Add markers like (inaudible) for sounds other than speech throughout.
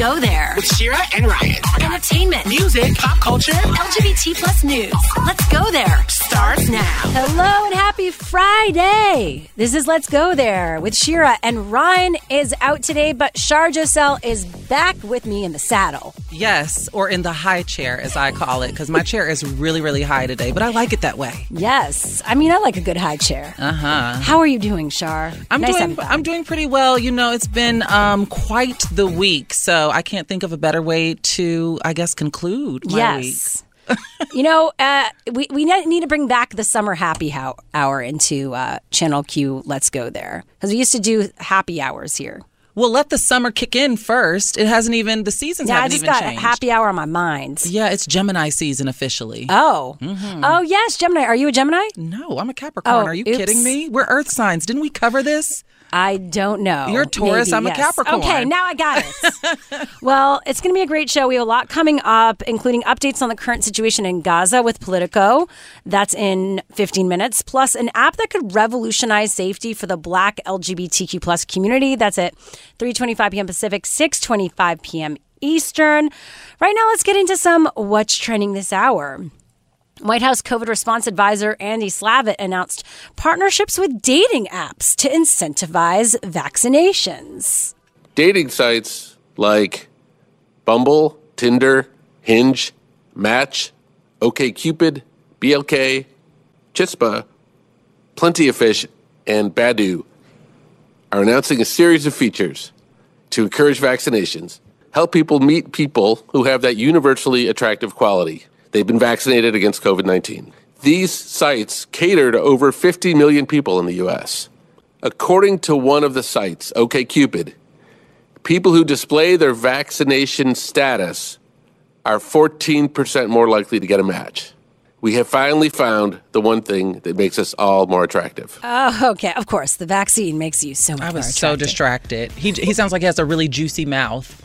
Let's go there. With Shira and Ryan. Entertainment, music, pop culture, LGBT plus news. Let's go there. Starts now. Hello and happy Friday. This is Let's Go There with Shira and Ryan is out today, but Shar Jossell is back with me in the saddle. Yes, or in the high chair, as I call it, because my chair is really, really high today, but I like it that way. Yes, I mean I like a good high chair. Uh huh. How are you doing, Shar? I'm Nice doing. I'm doing pretty well. You know, it's been um, quite the week, so I can't think of a better way to, I guess, conclude my week. yes. (laughs) you know, uh, we we need to bring back the summer happy hour into uh, Channel Q. Let's go there because we used to do happy hours here. Well, let the summer kick in first. It hasn't even the seasons Yeah, I just got changed. happy hour on my mind. Yeah, it's Gemini season officially. Oh, mm-hmm. oh yes, Gemini. Are you a Gemini? no, I'm a Capricorn. Oh, Are you oops. kidding me? We're Earth signs. Didn't we cover this? I don't know. You're a Taurus, Maybe, I'm a. Capricorn. Okay, now I got it. (laughs) well, it's going to be a great show. We have a lot coming up, including updates on the current situation in Gaza with Politico. That's in 15 minutes, plus an app that could revolutionize safety for the Black LGBTQ plus community. That's at 3:25 p.m. Pacific, 6:25 p.m. Eastern. Right now, let's get into some what's trending this hour. White House COVID response advisor Andy Slavitt announced partnerships with dating apps to incentivize vaccinations. dating sites like Bumble, Tinder, Hinge, Match, OKCupid, BLK, Chispa, Plenty of Fish, and Badoo are announcing a series of features to encourage vaccinations, help people meet people who have that universally attractive quality. They've been vaccinated against COVID 19. These sites cater to over 50 million people in the US. According to one of the sites, OKCupid, people who display their vaccination status are 14% more likely to get a match. We have finally found the one thing that makes us all more attractive. Oh, okay. Of course, the vaccine makes you so much I was so distracted. He he sounds like he has a really juicy mouth.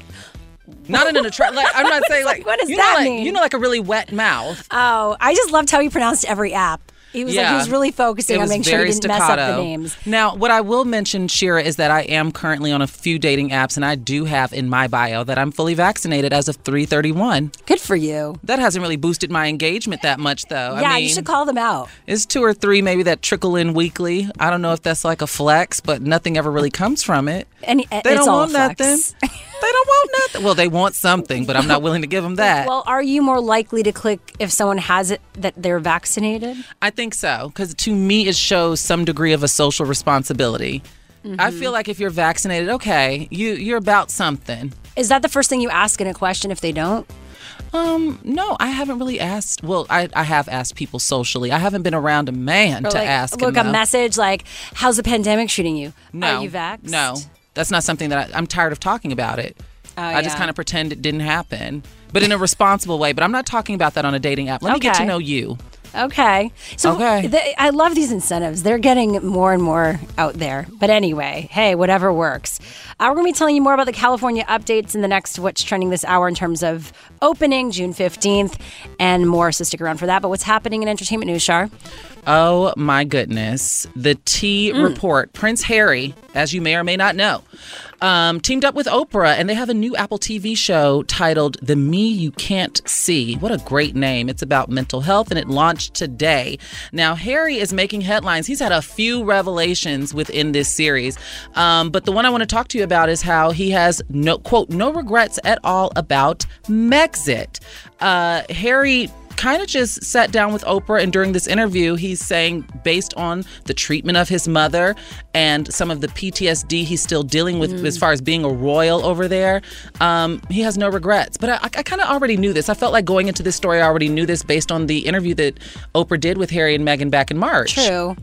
Not in an attractive. Like, I'm not (laughs) saying like, what does you that know, like, mean? You know, like a really wet mouth. Oh, I just loved how he pronounced every app. He was like he was really focusing It on making sure he didn't mess up the staccato. names. Now, what I will mention, Shira, is that I am currently on a few dating apps, and I do have in my bio that I'm fully vaccinated as of 331. Good for you. That hasn't really boosted my engagement that much, though. yeah, I mean, you should call them out. It's two or three maybe that trickle in weekly. I don't know if that's like a flex, but nothing ever really comes from it. And They don't want a flex. (laughs) they don't want nothing. Well, they want something, but I'm not willing to give them that. Well, are you more likely to click if someone has it that they're vaccinated? I think so because to me it shows some degree of a social responsibility. I Mm-hmm. feel like if you're vaccinated, okay, you you're about something. Is that the first thing you ask in a question if they don't? Um, no, I haven't really asked. Well, I, I have asked people socially. I haven't been around a man Or to like, ask. look him, a though. message like, "How's the pandemic treating you? No, Are you vaxxed? No, that's not something that I, I'm tired of talking about it. Oh, I just kind of pretend it didn't happen, but in a responsible way. But I'm not talking about that on a dating app. Let me get to know you. Okay. So Okay. th- I love these incentives. They're getting more and more out there. But anyway, hey, whatever works. Uh, we're going to be telling you more about the California updates in the next What's Trending this hour in terms of opening June 15th and more. So stick around for that. But what's happening in entertainment news, Shar? Oh my goodness. The T Mm. report. Prince Harry, as you may or may not know, um, teamed up with Oprah, and they have a new Apple TV show titled The Me You Can't See. What a great name. It's about mental health, and it launched today. Now, Harry is making headlines. He's had a few revelations within this series, um, but the one I want to talk to you about is how he has no, quote, no regrets at all about Megxit. Uh, Harry kind of just sat down with Oprah, and during this interview, he's saying, based on the treatment of his mother and some of the PTSD he's still dealing with mm. as far as being a royal over there, um, he has no regrets. But I, I kind of already knew this. I felt like going into this story, I already knew this based on the interview that Oprah did with Harry and Meghan back in March. True.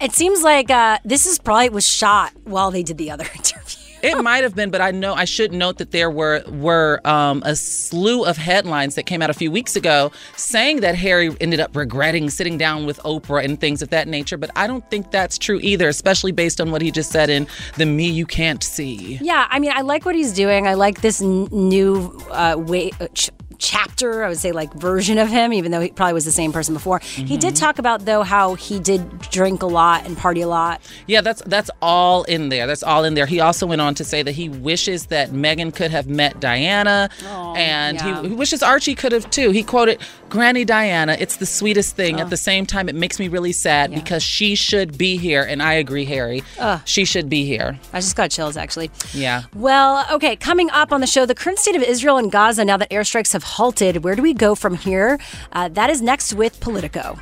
It seems like uh, this is probably was shot while they did the other (laughs) interview. It might have been, but I know I should note that there were were um, a slew of headlines that came out a few weeks ago saying that Harry ended up regretting sitting down with Oprah and things of that nature. But I don't think that's true either, especially based on what he just said in the "Me You Can't See." Yeah, I mean, I like what he's doing. I like this n- new uh, way. Uh, ch- chapter, I would say like version of him, even though he probably was the same person before. Mm-hmm. He did mm-hmm. talk about though how he did drink a lot and party a lot. Yeah, that's that's all in there. That's all in there. He also went on to say that he wishes that Meghan could have met Diana, oh, and yeah. he, he, wishes Archie could have too. He quoted Granny Diana. It's the sweetest thing. Oh. At the same time, it makes me really sad yeah. because she should be here, and I agree, Harry. Uh, she should be here. I just got chills actually. Yeah. Well, okay. Coming up on the show, the current state of Israel and Gaza now that airstrikes have halted. Where do we go from here? Uh, that is next with Politico.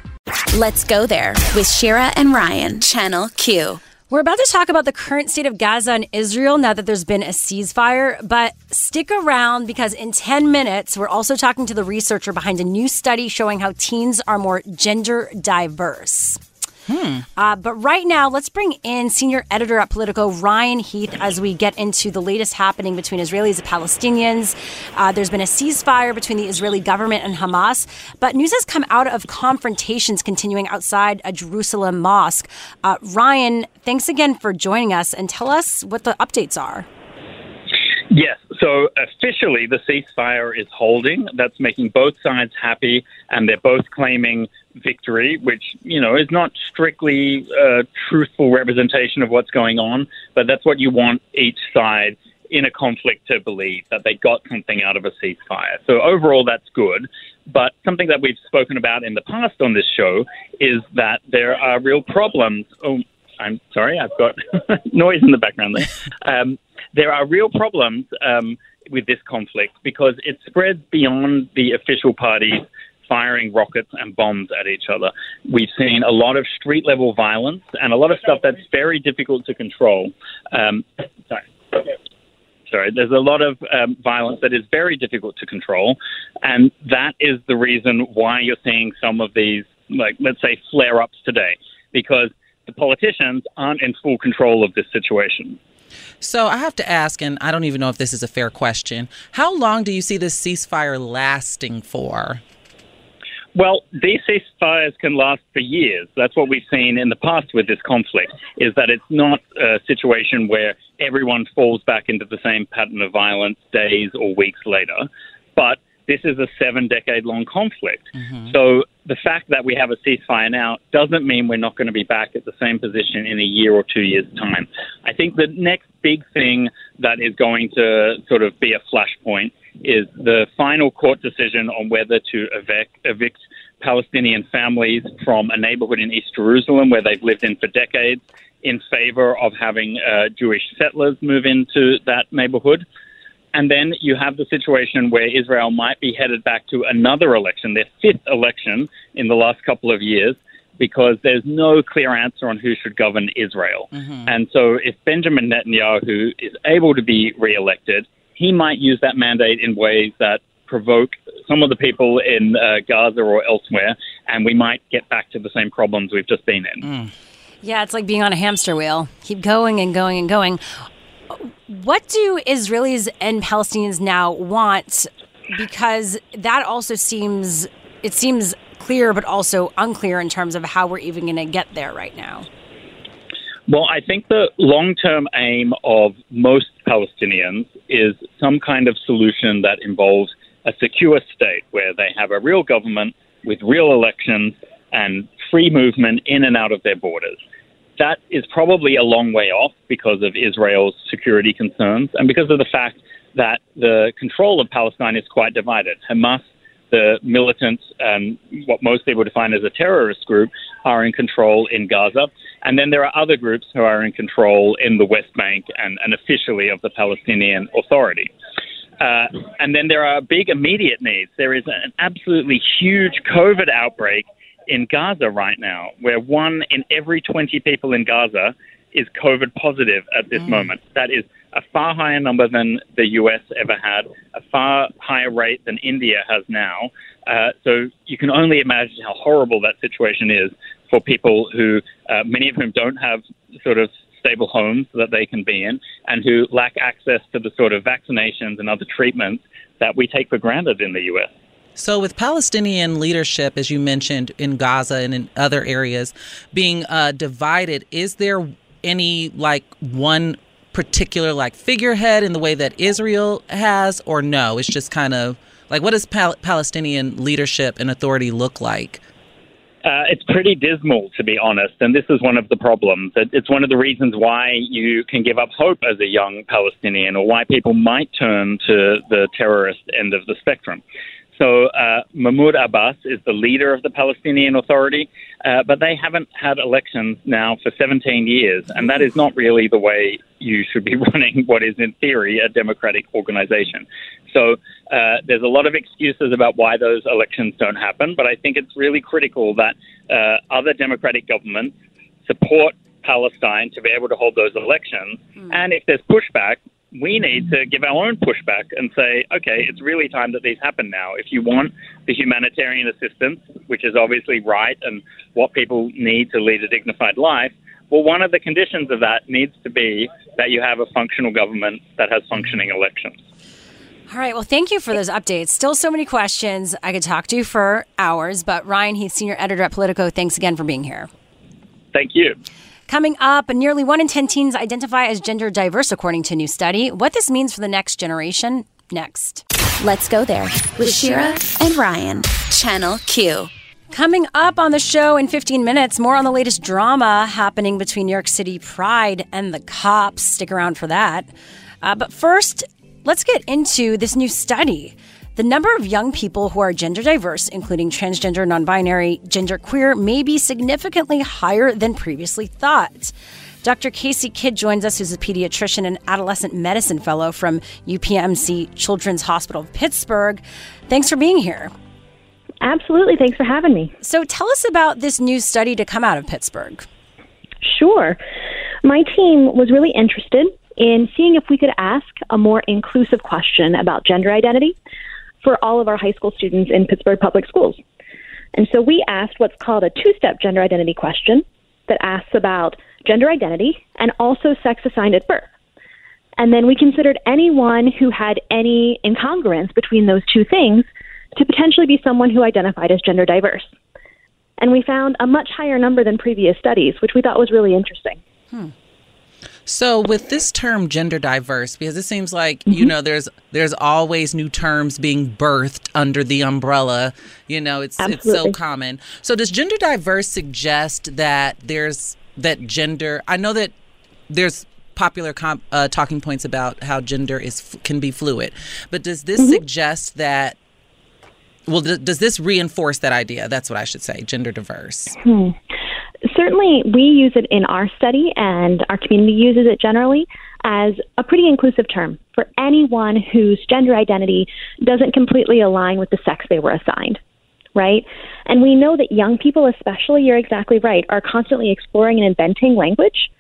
Let's go there with Shira and Ryan, Channel Q. We're about to talk about the current state of Gaza and Israel now that there's been a ceasefire, but stick around because in 10 minutes, we're also talking to the researcher behind a new study showing how teens are more gender diverse. Hmm. Uh, but right now, let's bring in senior editor at Politico, Ryan Heath, as we get into the latest happening between Israelis and Palestinians. Uh, there's been a ceasefire between the Israeli government and Hamas, but news has come out of confrontations continuing outside a Jerusalem mosque. Uh, Ryan, thanks again for joining us and tell us what the updates are. Yes. So officially, the ceasefire is holding. That's making both sides happy, and they're both claiming victory, which you know is not strictly a truthful representation of what's going on, but that's what you want each side in a conflict to believe that they got something out of a ceasefire. So overall, that's good. But something that we've spoken about in the past on this show is that there are real problems. Oh, I'm sorry, I've got (laughs) noise in the background there. Um, there are real problems um, with this conflict because it spreads beyond the official parties firing rockets and bombs at each other. We've seen a lot of street level violence and a lot of stuff that's very difficult to control. Um, sorry. Sorry, there's a lot of um, violence that is very difficult to control, and that is the reason why you're seeing some of these, like let's say, flare ups today, because the politicians aren't in full control of this situation. So I have to ask, and I don't even know if this is a fair question. How long do you see this ceasefire lasting for? Well, these ceasefires can last for years. That's what we've seen in the past with this conflict, is that it's not a situation where everyone falls back into the same pattern of violence days or weeks later. But this is a seven decade long conflict. Mm-hmm. So the fact that we have a ceasefire now doesn't mean we're not going to be back at the same position in a year or two years' time. I think the next big thing that is going to sort of be a flashpoint is the final court decision on whether to evict, evict Palestinian families from a neighborhood in East Jerusalem where they've lived in for decades in favor of having uh, Jewish settlers move into that neighborhood. And then you have the situation where Israel might be headed back to another election, their fifth election in the last couple of years, because there's no clear answer on who should govern Israel. Mm-hmm. And so if Benjamin Netanyahu is able to be reelected, he might use that mandate in ways that provoke some of the people in uh, Gaza or elsewhere, and we might get back to the same problems we've just been in. Mm. Yeah, it's like being on a hamster wheel. Keep going and going and going. What do Israelis and Palestinians now want? Because that also seems it seems clear, but also unclear in terms of how we're even going to get there right now. Well, I think the long term aim of most Palestinians is some kind of solution that involves a secure state where they have a real government with real elections and free movement in and out of their borders. that is probably a long way off because of Israel's security concerns and because of the fact that the control of Palestine is quite divided. Hamas, the militants, and what most people define as a terrorist group, are in control in Gaza. And then there are other groups who are in control in the West Bank and, and officially of the Palestinian Authority. Uh, and then there are big immediate needs. There is an absolutely huge COVID outbreak in Gaza right now, where one in every 20 people in Gaza is COVID positive at this mm. moment. That is a far higher number than the US ever had, a far higher rate than India has now. Uh, so you can only imagine how horrible that situation is for people who, uh, many of whom don't have sort of stable homes that they can be in and who lack access to the sort of vaccinations and other treatments that we take for granted in the US. So, with Palestinian leadership, as you mentioned, in Gaza and in other areas being uh, divided, is there any like one particular like figurehead in the way that Israel has, or no? It's just kind of like what does Pal- Palestinian leadership and authority look like? Uh, it's pretty dismal, to be honest, and this is one of the problems. It's one of the reasons why you can give up hope as a young Palestinian, or why people might turn to the terrorist end of the spectrum. So uh, Mahmoud Abbas is the leader of the Palestinian Authority, uh, but they haven't had elections now for 17 years, and that is not really the way you should be (laughs) running what is, in theory, a democratic organization. So uh, there's a lot of excuses about why those elections don't happen, but I think it's really critical that uh, other democratic governments support Palestine to be able to hold those elections. Mm. And if there's pushback, we need to give our own pushback and say, okay, it's really time that these happen now. If you want the humanitarian assistance, which is obviously right and what people need to lead a dignified life, well, one of the conditions of that needs to be that you have a functional government that has functioning elections. All right. Well, thank you for those updates. Still so many questions. I could talk to you for hours, but Ryan Heath, senior editor at Politico, thanks again for being here. Thank you. Coming up, nearly one in 10 teens identify as gender diverse, according to a new study. What this means for the next generation, next. Let's go there with Shira and Ryan, Channel Q. Coming up on the show in 15 minutes, more on the latest drama happening between New York City Pride and the cops. Stick around for that. Uh, but first, let's get into this new study. The number of young people who are gender diverse, including transgender, non binary, gender queer, may be significantly higher than previously thought. Dr. Kacie Kidd joins us, who's a pediatrician and adolescent medicine fellow from UPMC Children's Hospital of Pittsburgh. Thanks for being here. Absolutely. Thanks for having me. So, tell us about this new study to come out of Pittsburgh. Sure. My team was really interested in seeing if we could ask a more inclusive question about gender identity for all of our high school students in Pittsburgh Public Schools. And so we asked what's called a two step gender identity question that asks about gender identity and also sex assigned at birth. And then we considered anyone who had any incongruence between those two things to potentially be someone who identified as gender diverse. And we found a much higher number than previous studies, which we thought was really interesting. Hmm. So with this term gender diverse, because it seems like mm-hmm. you know there's there's always new terms being birthed under the umbrella. You know, it's Absolutely. it's so common. So does gender diverse suggest that there's that gender? I know that there's popular comp, uh, talking points about how gender is can be fluid, but does this mm-hmm. suggest that? Well, th- does this reinforce that idea? That's what I should say. Gender diverse. Hmm. Certainly, we use it in our study, and our community uses it generally as a pretty inclusive term for anyone whose gender identity doesn't completely align with the sex they were assigned, right? And we know that young people, especially, you're exactly right, are constantly exploring and inventing language.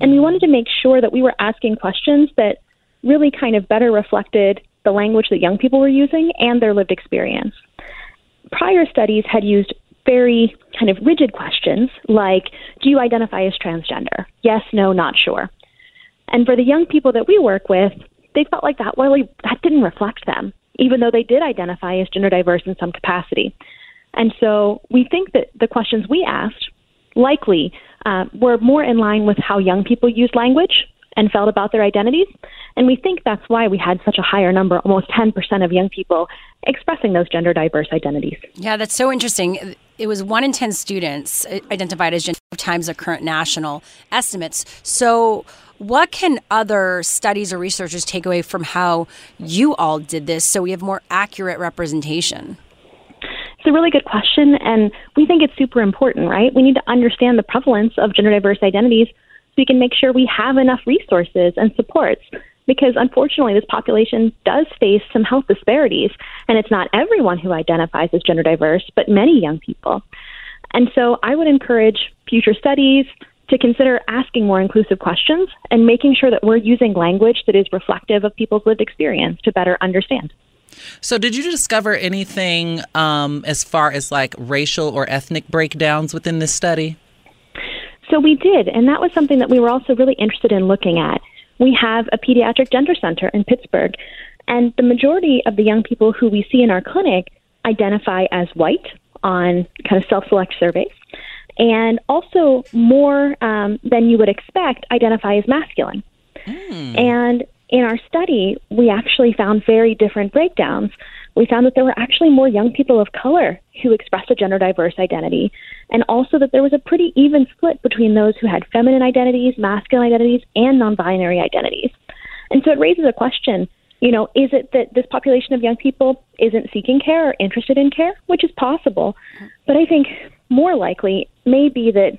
And we wanted to make sure that we were asking questions that really kind of better reflected the language that young people were using and their lived experience. Prior studies had used very kind of rigid questions like Do you identify as transgender? Yes, no, not sure. And for the young people that we work with, they felt like that really that didn't reflect them, even though they did identify as gender diverse in some capacity. And so we think that the questions we asked likely uh, were more in line with how young people use language and felt about their identities. And we think that's why we had such a higher number, almost 10% of young people expressing those gender diverse identities. Yeah, that's so interesting. It was one in 10 students uh, identified as gender times the current national estimates. So, what can other studies or researchers take away from how you all did this so we have more accurate representation? It's a really good question, and we think it's super important, right? We need to understand the prevalence of gender diverse identities so we can make sure we have enough resources and supports. Because unfortunately, this population does face some health disparities, and it's not everyone who identifies as gender diverse, but many young people. And so I would encourage future studies to consider asking more inclusive questions and making sure that we're using language that is reflective of people's lived experience to better understand. So, did you discover anything um, as far as like racial or ethnic breakdowns within this study? So, we did, and that was something that we were also really interested in looking at. We have a pediatric gender center in Pittsburgh, and the majority of the young people who we see in our clinic identify as white on kind of self select surveys, and also more um, than you would expect identify as masculine. Mm. And in our study, we actually found very different breakdowns. We found that there were actually more young people of color who expressed a gender diverse identity, and also that there was a pretty even split between those who had feminine identities, masculine identities, and non binary identities. And so it raises a question you know, is it that this population of young people isn't seeking care or interested in care, which is possible, but I think more likely may be that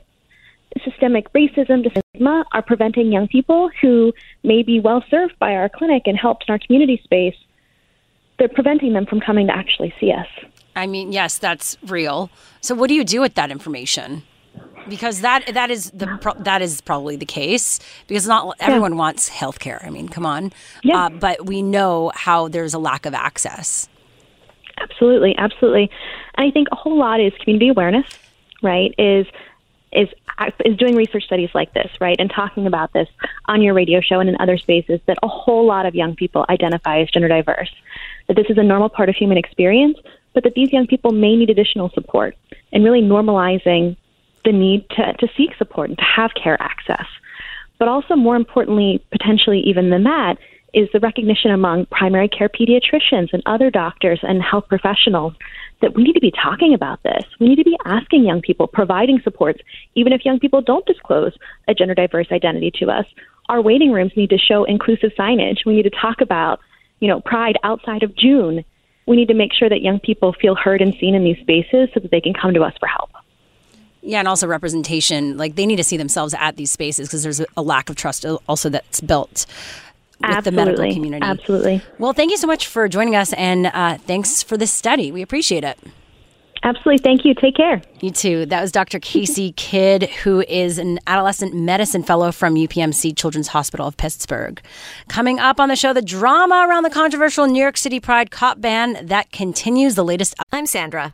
systemic racism, stigma are preventing young people who may be well served by our clinic and helped in our community space. They're preventing them from coming to actually see us. I mean, yes, that's real. So, what do you do with that information? Because that that is the that is probably the case because not everyone yeah. wants health care. I mean, come on. Yeah. Uh, but we know how there's a lack of access. Absolutely, absolutely. And I think a whole lot is community awareness, right? Is is is doing research studies like this, right, and talking about this on your radio show and in other spaces that a whole lot of young people identify as gender diverse, that this is a normal part of human experience, but that these young people may need additional support, and really normalizing the need to, to seek support and to have care access. But also, more importantly, potentially even than that, is the recognition among primary care pediatricians and other doctors and health professionals that we need to be talking about this. We need to be asking young people, providing supports, even if young people don't disclose a gender diverse identity to us. Our waiting rooms need to show inclusive signage. We need to talk about, you know, pride outside of June. We need to make sure that young people feel heard and seen in these spaces so that they can come to us for help. Yeah, and also representation. Like they need to see themselves at these spaces because there's a lack of trust also that's built with Absolutely. the medical community. Absolutely. Well, thank you so much for joining us, and uh, thanks for this study. We appreciate it. Absolutely. Thank you. Take care. You too. That was Dr. Kacie (laughs) Kidd, who is an adolescent medicine fellow from UPMC Children's Hospital of Pittsburgh. Coming up on the show, the drama around the controversial New York City Pride cop ban that continues. The latest. I'm Sandra,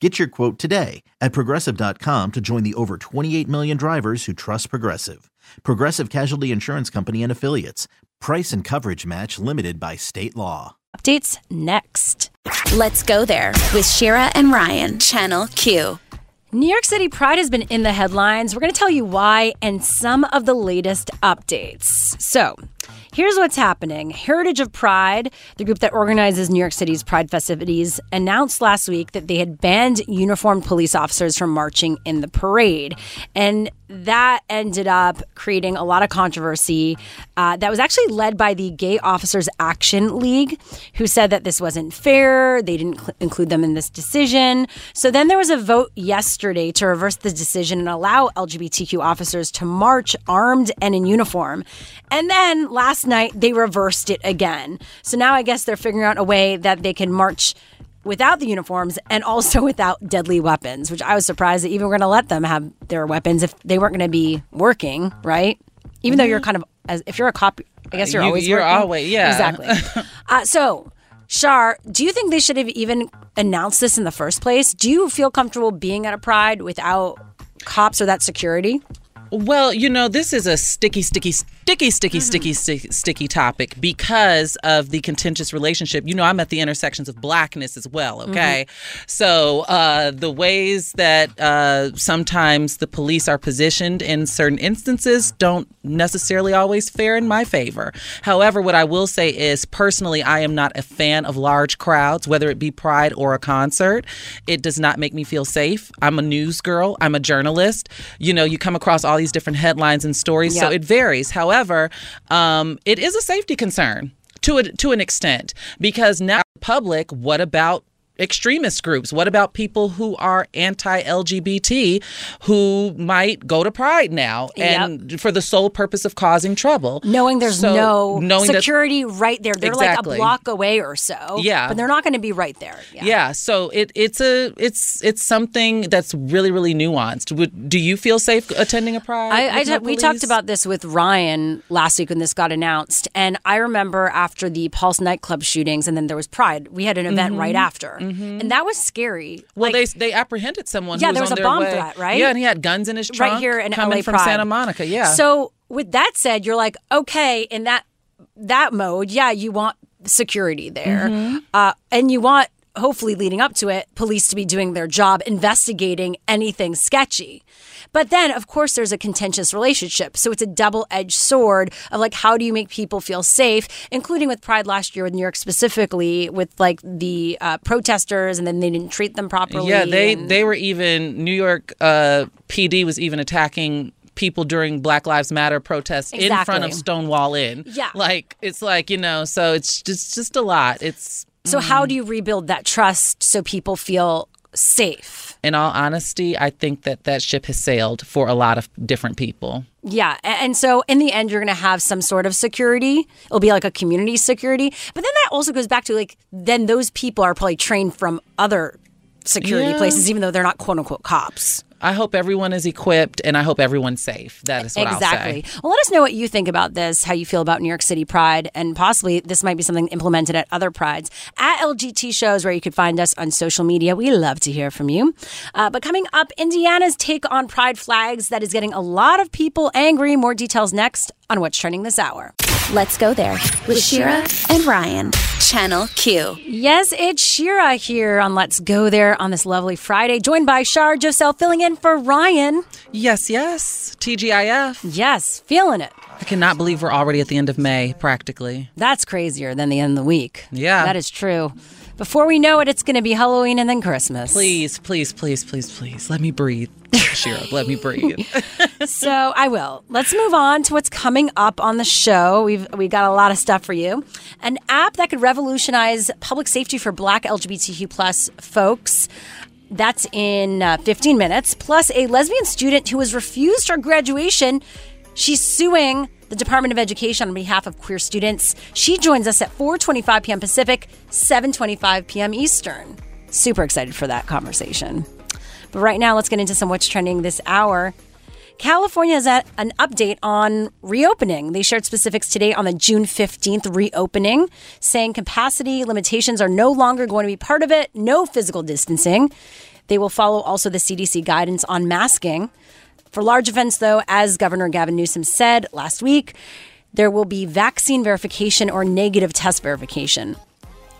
Get your quote today at progressive.com to join the over 28 million drivers who trust Progressive. Progressive Casualty Insurance Company and Affiliates. Price and coverage match limited by state law. Updates next. Let's go there with Shira and Ryan, Channel Q. New York City Pride has been in the headlines. We're going to tell you why and some of the latest updates. So, Here's what's happening. Heritage of Pride, the group that organizes New York City's Pride festivities, announced last week that they had banned uniformed police officers from marching in the parade. And that ended up creating a lot of controversy. Uh, that was actually led by the Gay Officers Action League, who said that this wasn't fair. They didn't cl- include them in this decision. So then there was a vote yesterday to reverse the decision and allow LGBTQ officers to march armed and in uniform. And then last night they reversed it again. So now I guess they're figuring out a way that they can march without the uniforms and also (laughs) without deadly weapons, which I was surprised that even we're going to let them have their weapons if they weren't going to be working, right? Even though you're kind of, as if you're a cop, I guess you're You- always you're working. always- yeah. exactly. (laughs) uh, so. Shar, do you think they should have even announced this in the first place? Do you feel comfortable being at a pride without cops or that security? Well, you know, this is a sticky, sticky, sticky, sticky, sticky, sticky, sticky topic because of the contentious relationship. You know, I'm at the intersections of blackness as well, okay? So uh, the ways that uh, sometimes the police are positioned in certain instances don't necessarily always fare in my favor. However, what I will say is personally, I am not a fan of large crowds, whether it be pride or a concert. It does not make me feel safe. I'm a news girl, I'm a journalist. You know, you come across all these different headlines and stories, so it varies. However, um, it is a safety concern to a, to an extent because now public what about extremist groups what about people who are anti-lgbt who might go to pride now and for the sole purpose of causing trouble Knowing there's So, no knowing that- security right there. They're like a block away or so. Yeah. But they're not going to be right there. yeah. so it it's a it's it's something that's really really nuanced Would, do you feel safe attending a pride I, I no we talked about this with Ryan last week when this got announced, and I remember after the Pulse nightclub shootings, and then there was Pride. We had an event Mhm. right after, and that was scary. Well, Like, they they apprehended someone. Yeah, who there was a bomb way. threat, right? Yeah, and he had guns in his trunk. right here in coming LA from Pride. Santa Monica. Yeah. So with that said, you're like, okay, in that that mode, yeah, you want security there, Mhm. uh, and you want hopefully leading up to it, police to be doing their job investigating anything sketchy. But then, of course, there's a contentious relationship. So it's a double edged sword of like, how do you make people feel safe, including with Pride last year with New York specifically, with like the uh, protesters, and then they didn't treat them properly. Yeah, they and- they were even New York uh, PD was even attacking people during Black Lives Matter protests in front of Stonewall Inn. Yeah. like it's like you know, so it's just just a lot. It's So how do you rebuild that trust so people feel safe? in all honesty, I think that that ship has sailed for a lot of different people. Yeah, and so in the end, you're going to have some sort of security. It'll be like a community security, but then that also goes back to like then those people are probably trained from other security Yeah. places, even though they're not quote unquote cops. I hope everyone is equipped, and I hope everyone's safe. That is what exactly. I'll say. Well, let us know what you think about this, how you feel about New York City Pride, and possibly this might be something implemented at other prides. At LGT shows, where you could find us on social media. We love to hear from you. Uh, but coming up, Indiana's take on Pride flags that is getting a lot of people angry. More details next on What's Trending This Hour. Let's go there with Shira and Ryan. Channel Q. Yes, it's Shira here on Let's Go There on this lovely Friday, joined by Shar Jossell filling in for Ryan. Yes, yes. TGIF. Yes, feeling it. I cannot believe we're already at the end of May, practically. That's crazier than the end of the week. Yeah. That is true. Before we know it, it's going to be Halloween and then Christmas. Please, please, please, please, please, let me breathe. Shira, let me breathe. (laughs) so I will. Let's move on to what's coming up on the show. We've we got a lot of stuff for you. An app that could revolutionize public safety for Black LGBTQ plus folks. That's in uh, 15 minutes. Plus, a lesbian student who was refused her graduation. She's suing the Department of Education on behalf of queer students. She joins us at 4:25 p.m. Pacific, 7:25 p.m. Eastern. Super excited for that conversation. But right now, let's get into some what's trending this hour. California has had an update on reopening. They shared specifics today on the June 15th reopening, saying capacity limitations are no longer going to be part of it, no physical distancing. They will follow also the CDC guidance on masking. For large events, though, as Governor Gavin Newsom said last week, there will be vaccine verification or negative test verification.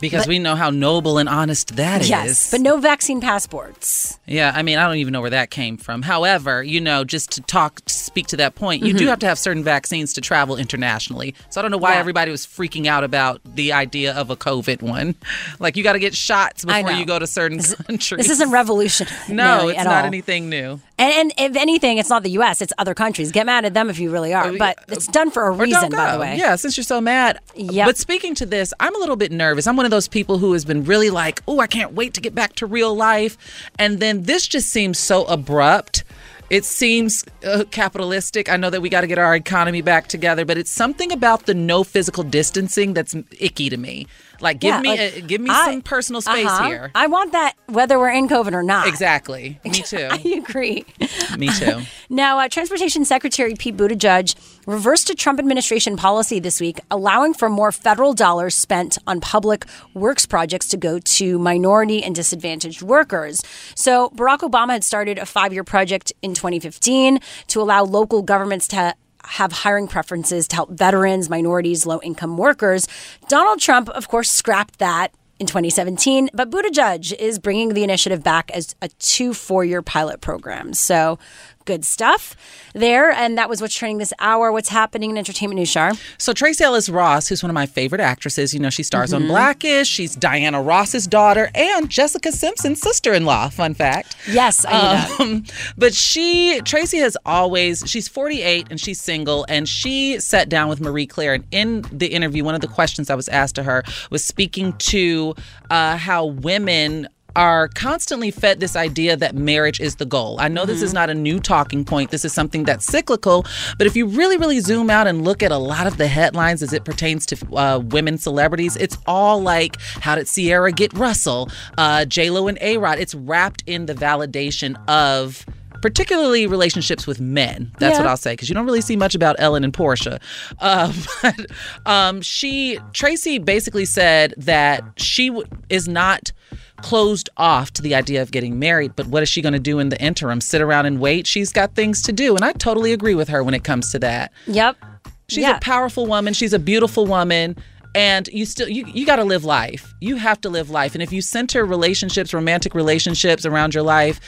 Because But- we know how noble and honest that is. yes, but no vaccine passports. Yeah, I mean, I don't even know where that came from. However, you know, just to talk, to speak to that point, you do Mhm. have to have certain vaccines to travel internationally. So I don't know why Yeah. everybody was freaking out about the idea of a COVID one. Like, you got to get shots before you go to certain countries. This isn't (laughs) revolutionary. No, it's not all. anything new. And, and if anything, it's not the U.S. It's other countries. Get mad at them if you really are. But it's done for a reason, by the way. Yeah, since you're so mad. Yeah. But speaking to this, I'm a little bit nervous. I'm one of those people who has been really like, oh, I can't wait to get back to real life. And then this just seems so abrupt. It seems uh, capitalistic. I know that we got to get our economy back together, but it's something about the no physical distancing that's icky to me. Like, give Yeah, me like, a, give me I- some personal space Uh-huh. here. I want that whether we're in COVID or not. Exactly. Me (laughs) too. I agree. (laughs) me too. (laughs) Now, uh, Transportation Secretary Pete Buttigieg reversed a Trump administration policy this week, allowing for more federal dollars spent on public works projects to go to minority and disadvantaged workers. So, Barack Obama had started a five year project in 2015 to allow local governments to have hiring preferences to help veterans, minorities, low income workers. Donald Trump, of course, scrapped that in 2017, but Buttigieg is bringing the initiative back as a two four year pilot program. So good stuff there. And that was what's trending this hour. What's happening in entertainment news, Shar? So Tracee Ellis Ross, who's one of my favorite actresses, you know, she stars on Mhm. Blackish. She's Diana Ross's daughter and Jessica Simpson's sister-in-law. Fun fact. Yes, I knew that. Um, but she, Tracy, has always. She's 48 and she's single, and she sat down with Marie Claire. And in the interview, one of the questions I was asked to her was speaking to uh, how women are constantly fed this idea that marriage is the goal. I know this is not a new talking point. This is something that's cyclical. But if you really, really zoom out and look at a lot of the headlines as it pertains to uh, women celebrities, it's all like, how did Ciara get Russell? Uh, J Lo and A Rod. It's wrapped in the validation of particularly relationships with men. That's Yeah. what I'll say because you don't really see much about Ellen and Portia. Uh, (laughs) but um, she Tracy basically said that she w- is not closed off to the idea of getting married, but what is she going to do in the interim? Sit around and wait? She's got things to do, and I totally agree with her when it comes to that. Yep. She's Yeah. a powerful woman. She's a beautiful woman. And you still you, you got to live life. You have to live life. And if you center relationships, romantic relationships around your life,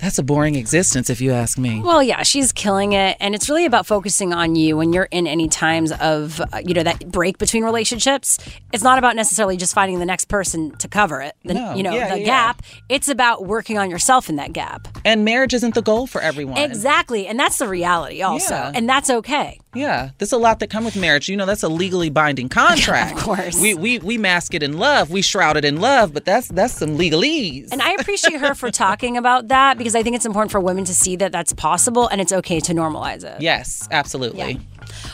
that's a boring existence if you ask me. Well, yeah, she's killing it, and it's really about focusing on you when you're in any times of uh, you know that break between relationships. It's not about necessarily just finding the next person to cover it, the, No. you know, Yeah, the yeah. gap. It's about working on yourself in that gap. And marriage isn't the goal for everyone. Exactly, and that's the reality also, Yeah. and that's okay. Yeah, there's a lot that come with marriage. You know, that's a legally binding (laughs) contract. Of course. we we we mask it in love, we shroud it in love, but that's that's some legalese. And I appreciate her for talking about that because (laughs) I think it's important for women to see that that's possible and it's okay to normalize it. Yes, absolutely.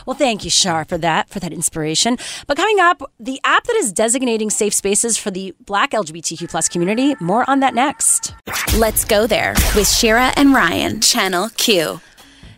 Well, thank you, Shar, for that, for that inspiration. But coming up, the app that is designating safe spaces for the Black LGBTQ plus community. More on that next. Let's go there with Shira and Ryan, Channel Q.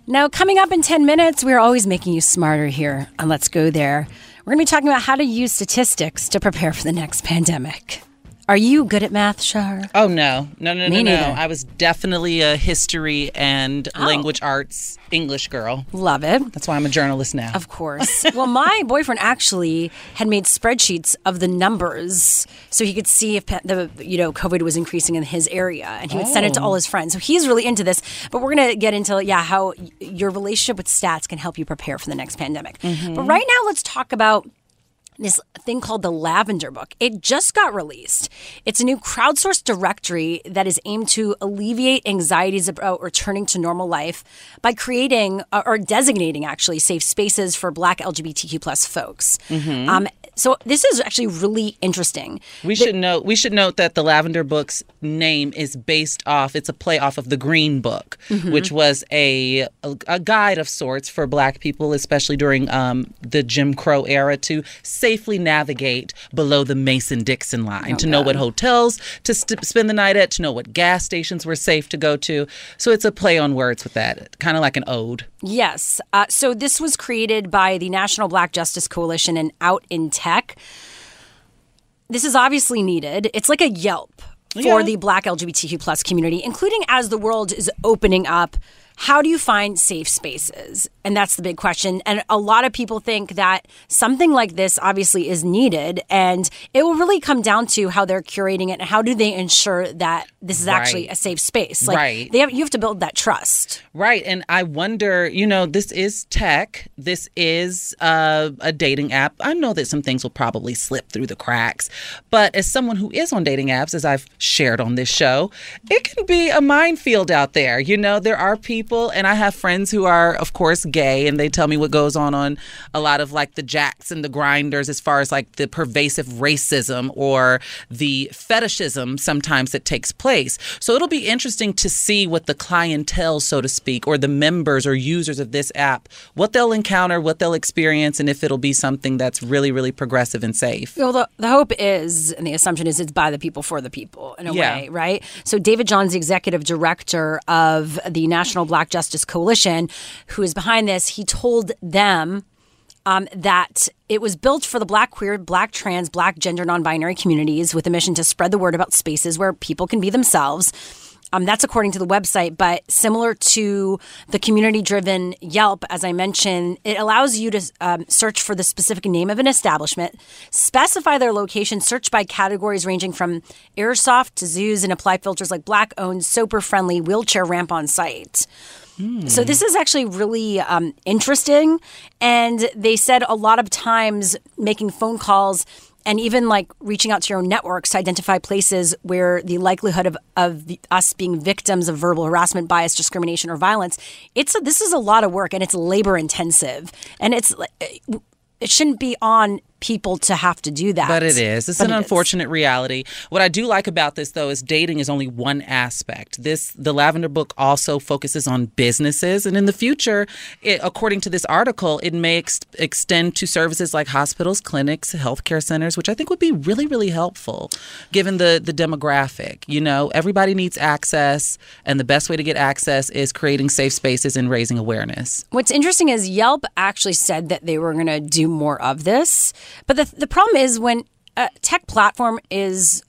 Now, coming up in 10 minutes, we're always making you smarter here on Let's Go There. We're going to be talking about how to use statistics to prepare for the next pandemic. Are you good at math, Shar? Oh no, no, no, Me no, no! neither. I was definitely a history and Oh. language arts English girl. Love it. That's why I'm a journalist now. Of course. (laughs) well, my boyfriend actually had made spreadsheets of the numbers so he could see if the you know COVID was increasing in his area, and he would send it to Oh. all his friends. So he's really into this. But we're gonna get into yeah how your relationship with stats can help you prepare for the next pandemic. Mm-hmm. But right now, let's talk about this thing called the Lavender Book. It just got released. It's a new crowdsourced directory that is aimed to alleviate anxieties about returning to normal life by creating uh, or designating actually safe spaces for Black LGBTQ plus folks. Mhm. Um, so this is actually really interesting. We should note we should note that the Lavender Book's name is based off it's a play off of the Green Book, Mhm. which was a, a guide of sorts for black people especially during um, the Jim Crow era to safely navigate below the Mason-Dixon line, Oh, to know what hotels to st- spend the night at, to know what gas stations were safe to go to. So it's a play on words with that, kind of like an ode. Yes. Uh, so this was created by the National Black Justice Coalition and Out in Tech. This is obviously needed. It's like a Yelp for Yeah. the Black LGBTQ plus community, including as the world is opening up. How do you find safe spaces? And that's the big question. And a lot of people think that something like this obviously is needed. And it will really come down to how they're curating it and how do they ensure that this is actually a safe space. Like Right. they have, you have to build that trust. Right. And I wonder, you know, this is tech. This is uh, a dating app. I know that some things will probably slip through the cracks. But as someone who is on dating apps, as I've shared on this show, it can be a minefield out there. You know, there are people, and I have friends who are, of course, gay, and they tell me what goes on on a lot of like the jacks and the Grindrs as far as like the pervasive racism or the fetishism sometimes that takes place. So it'll be interesting to see what the clientele, so to speak, or the members or users of this app, what they'll encounter, what they'll experience, and if it'll be something that's really, really progressive and safe. Well, the, the hope is, and the assumption is, it's by the people for the people in a Yeah. way, right? So, David Johns the executive director of the National Black Justice Coalition, who is behind this. He told them um, that it was built for the black, queer, black, trans, black, gender, non binary communities with a mission to spread the word about spaces where people can be themselves. Um, that's according to the website, but similar to the community driven Yelp, as I mentioned, it allows you to um, search for the specific name of an establishment, specify their location, search by categories ranging from airsoft to zoos, and apply filters like black owned, sober friendly, wheelchair ramp on site. So this is actually really um, interesting, and they said a lot of times making phone calls and even like reaching out to your own networks to identify places where the likelihood of, of the, us being victims of verbal harassment, bias, discrimination, or violence. It's a, this is a lot of work, and it's labor intensive, and it's it shouldn't be on people to have to do that. But it is. It's But an it is. unfortunate reality. What I do like about this, though, is dating is only one aspect. This, the Lavender Book, also focuses on businesses, and in the future, it, according to this article, it may ex- extend to services like hospitals, clinics, healthcare centers, which I think would be really, really helpful, given the the demographic. You know, everybody needs access, and the best way to get access is creating safe spaces and raising awareness. What's interesting is Yelp actually said that they were going to do more of this. But the, the problem is when a tech platform is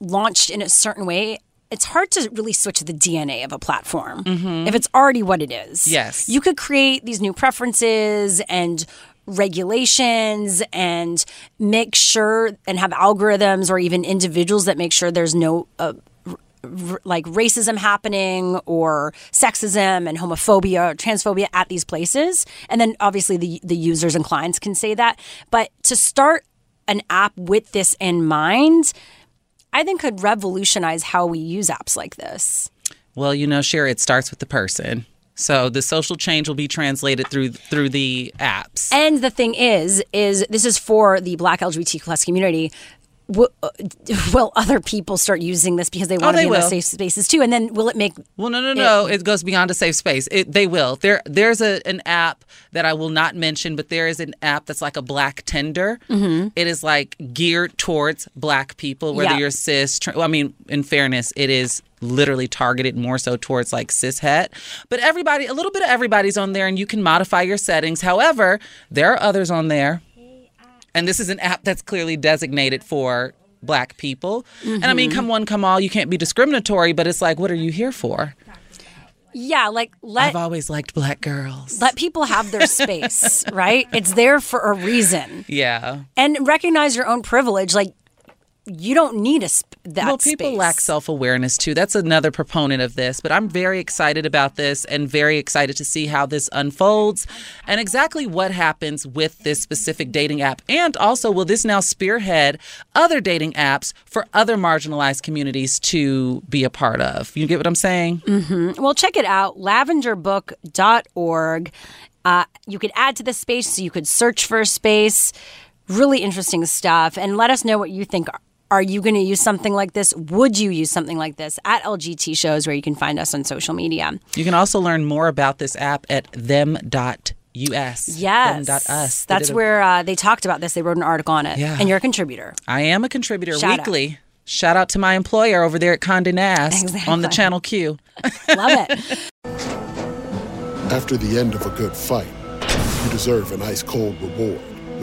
launched in a certain way, it's hard to really switch the DNA of a platform if it's already what it is. Yes. You could create these new preferences and regulations and make sure and have algorithms or even individuals that make sure there's no uh, r- like racism happening or sexism and homophobia or transphobia at these places and then obviously the the users and clients can say that but to start an app with this in mind i think could revolutionize how we use apps like this Well, you know, Shira, it starts with the person. So the social change will be translated through through the apps. and the thing is is this is for the black lgbt plus community will, uh, (laughs) other people start using this because they want to Oh, they be in those safe spaces too and then will it make Well, no, no, no. It, goes beyond a safe space. It, they will. There, there's a, an app that I will not mention, but there is an app that's like a black Tinder. It is like geared towards black people, whether Yeah. you're cis. Tra- well, I mean, in fairness, it is literally targeted more so towards like cis het. But everybody, a little bit of everybody's on there, and you can modify your settings. However, there are others on there, and this is an app that's clearly designated for black people. And I mean, Mhm. come one, come all. You can't be discriminatory, but it's like, what are you here for? yeah like let I've always liked black girls. let people have their (laughs) space, right? It's there for a reason. Yeah. And recognize your own privilege. Like, you don't need a sp- that well, people space. lack self awareness too. That's another proponent of this. But I'm very excited about this and very excited to see how this unfolds and exactly what happens with this specific dating app. And also, will this now spearhead other dating apps for other marginalized communities to be a part of? You get what I'm saying? hmm Well, check it out lavenderbook.org. Uh, you could add to the space, so you could search for a space. Really interesting stuff. And let us know what you think. Are you going to use something like this? Would you use something like this at LGT shows where you can find us on social media? You can also learn more about this app at them.us. Yes. Them.us. They That's a- where uh, they talked about this. They wrote an article on it. Yeah. And you're a contributor. I am a contributor Shout out. weekly. Shout out to my employer over there at Condé Nast on the Channel Q. (laughs) Love it. After the end of a good fight, you deserve an ice cold reward.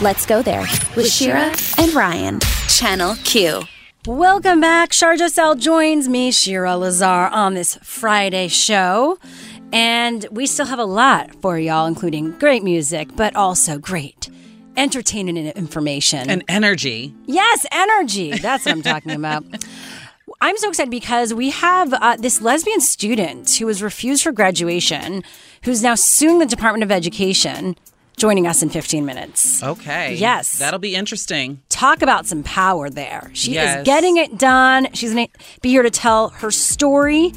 Let's go there with Shira and Ryan, Channel Q. Welcome back. Shar Jossell joins me, Shira Lazar, on this Friday show. And we still have a lot for y'all, including great music, but also great entertaining information. And energy. Yes, energy. That's what I'm talking (laughs) about. I'm so excited because we have uh, this lesbian student who was refused for graduation, who's now suing the Department of Education, joining us in 15 minutes. Okay. Yes. That'll be interesting. Talk about some power there. She Yes. is getting it done. She's going to be here to tell her story